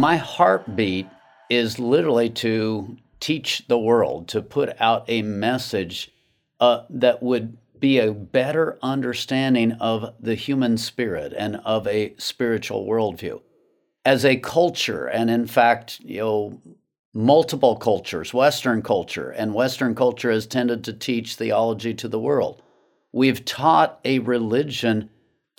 my heartbeat is literally to teach the world, to put out a message uh, that would be a better understanding of the human spirit and of a spiritual worldview. As a culture, and in fact, you know, multiple cultures, Western culture, and Western culture has tended to teach theology to the world. We've taught a religion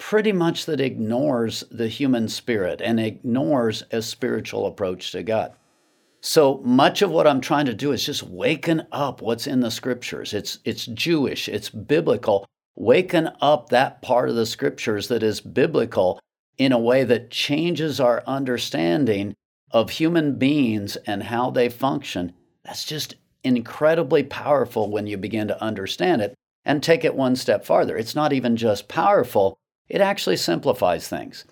pretty much that ignores the human spirit and ignores a spiritual approach to God. So much of what I'm trying to do is just waken up what's in the scriptures. It's it's Jewish, it's biblical. Waken up that part of the scriptures that is biblical in a way that changes our understanding of human beings and how they function. That's just incredibly powerful when you begin to understand it and take it one step farther. It's not even just powerful, it actually simplifies things.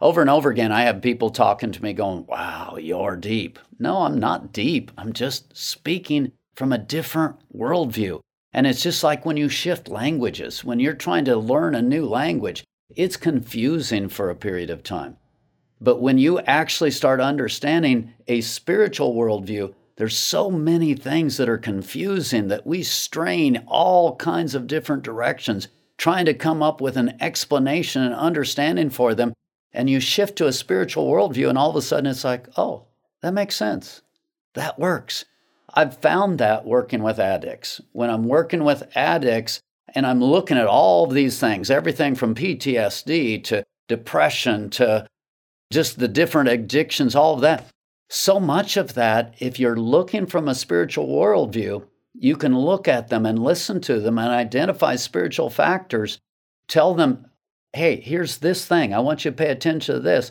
Over and over again, I have people talking to me going, Wow, you're deep. No, I'm not deep. I'm just speaking from a different worldview. And it's just like when you shift languages, when you're trying to learn a new language, it's confusing for a period of time. But when you actually start understanding a spiritual worldview, there's so many things that are confusing that we strain all kinds of different directions trying to come up with an explanation and understanding for them. And you shift to a spiritual worldview, and all of a sudden it's like, oh, that makes sense. That works. I've found that working with addicts. When I'm working with addicts and I'm looking at all of these things, everything from PTSD to depression to just the different addictions, all of that. So much of that, if you're looking from a spiritual worldview, you can look at them and listen to them and identify spiritual factors. Tell them, hey, here's this thing. I want you to pay attention to this.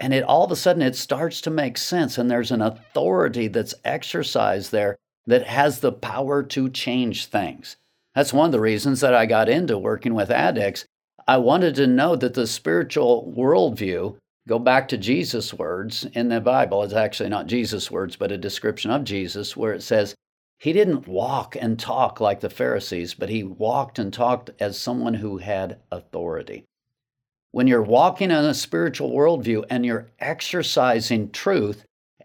And it all of a sudden it starts to make sense. And there's an authority that's exercised there that has the power to change things. That's one of the reasons that I got into working with addicts. I wanted to know that the spiritual worldview, go back to Jesus' words in the Bible, it's actually not Jesus' words, but a description of Jesus, where it says, he didn't walk and talk like the Pharisees, but he walked and talked as someone who had authority. When you're walking in a spiritual worldview and you're exercising truth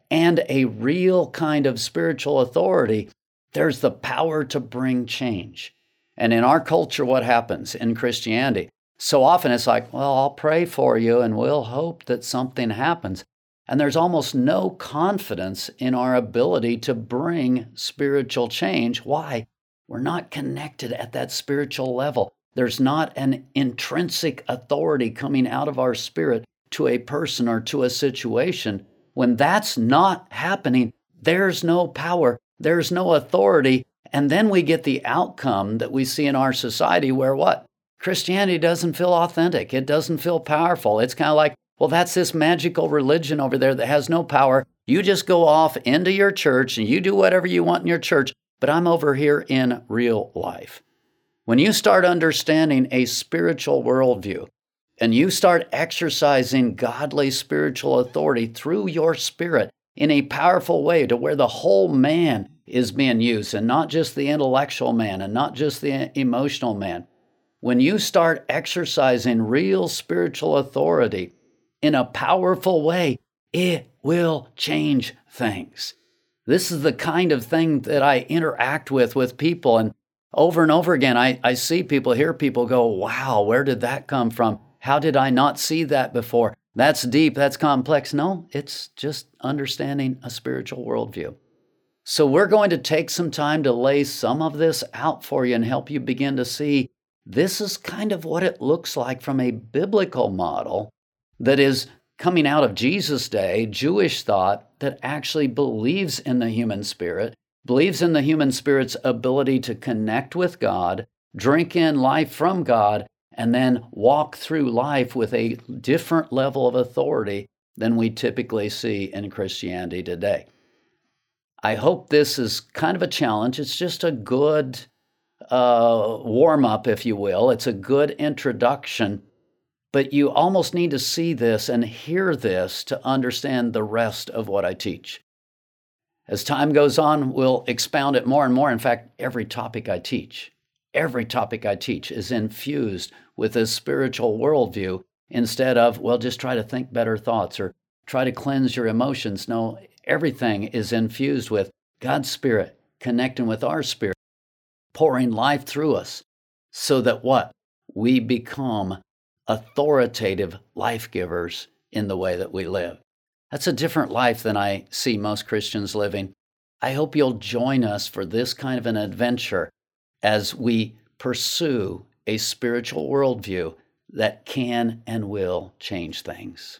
and a real kind of spiritual authority, there's the power to bring change. And in our culture, what happens in Christianity? So often it's like, well, I'll pray for you and we'll hope that something happens. And there's almost no confidence in our ability to bring spiritual change. Why? We're not connected at that spiritual level. There's not an intrinsic authority coming out of our spirit to a person or to a situation. When that's not happening, there's no power, there's no authority. And then we get the outcome that we see in our society where what? Christianity doesn't feel authentic. It doesn't feel powerful. It's kind of like, well, that's this magical religion over there that has no power. You just go off into your church and you do whatever you want in your church, but I'm over here in real life. When you start understanding a spiritual worldview and you start exercising godly spiritual authority through your spirit in a powerful way to where the whole man is being used and not just the intellectual man and not just the emotional man, when you start exercising real spiritual authority, in a powerful way, it will change things. This is the kind of thing that I interact with with people. And over and over again, I, I see people, hear people go, wow, where did that come from? How did I not see that before? That's deep, that's complex. No, it's just understanding a spiritual worldview. So, we're going to take some time to lay some of this out for you and help you begin to see this is kind of what it looks like from a biblical model that is coming out of Jesus' day, Jewish thought that actually believes in the human spirit, believes in the human spirit's ability to connect with God, drink in life from God, and then walk through life with a different level of authority than we typically see in Christianity today. I hope this is kind of a challenge. It's just a good uh, warm up, if you will. It's a good introduction but you almost need to see this and hear this to understand the rest of what I teach. As time goes on, we'll expound it more and more. In fact, every topic I teach, every topic I teach is infused with a spiritual worldview instead of, well, just try to think better thoughts or try to cleanse your emotions. No, everything is infused with God's Spirit connecting with our spirit, pouring life through us, so that what? We become authoritative life givers in the way that we live. That's a different life than I see most Christians living. I hope you'll join us for this kind of an adventure as we pursue a spiritual worldview that can and will change things.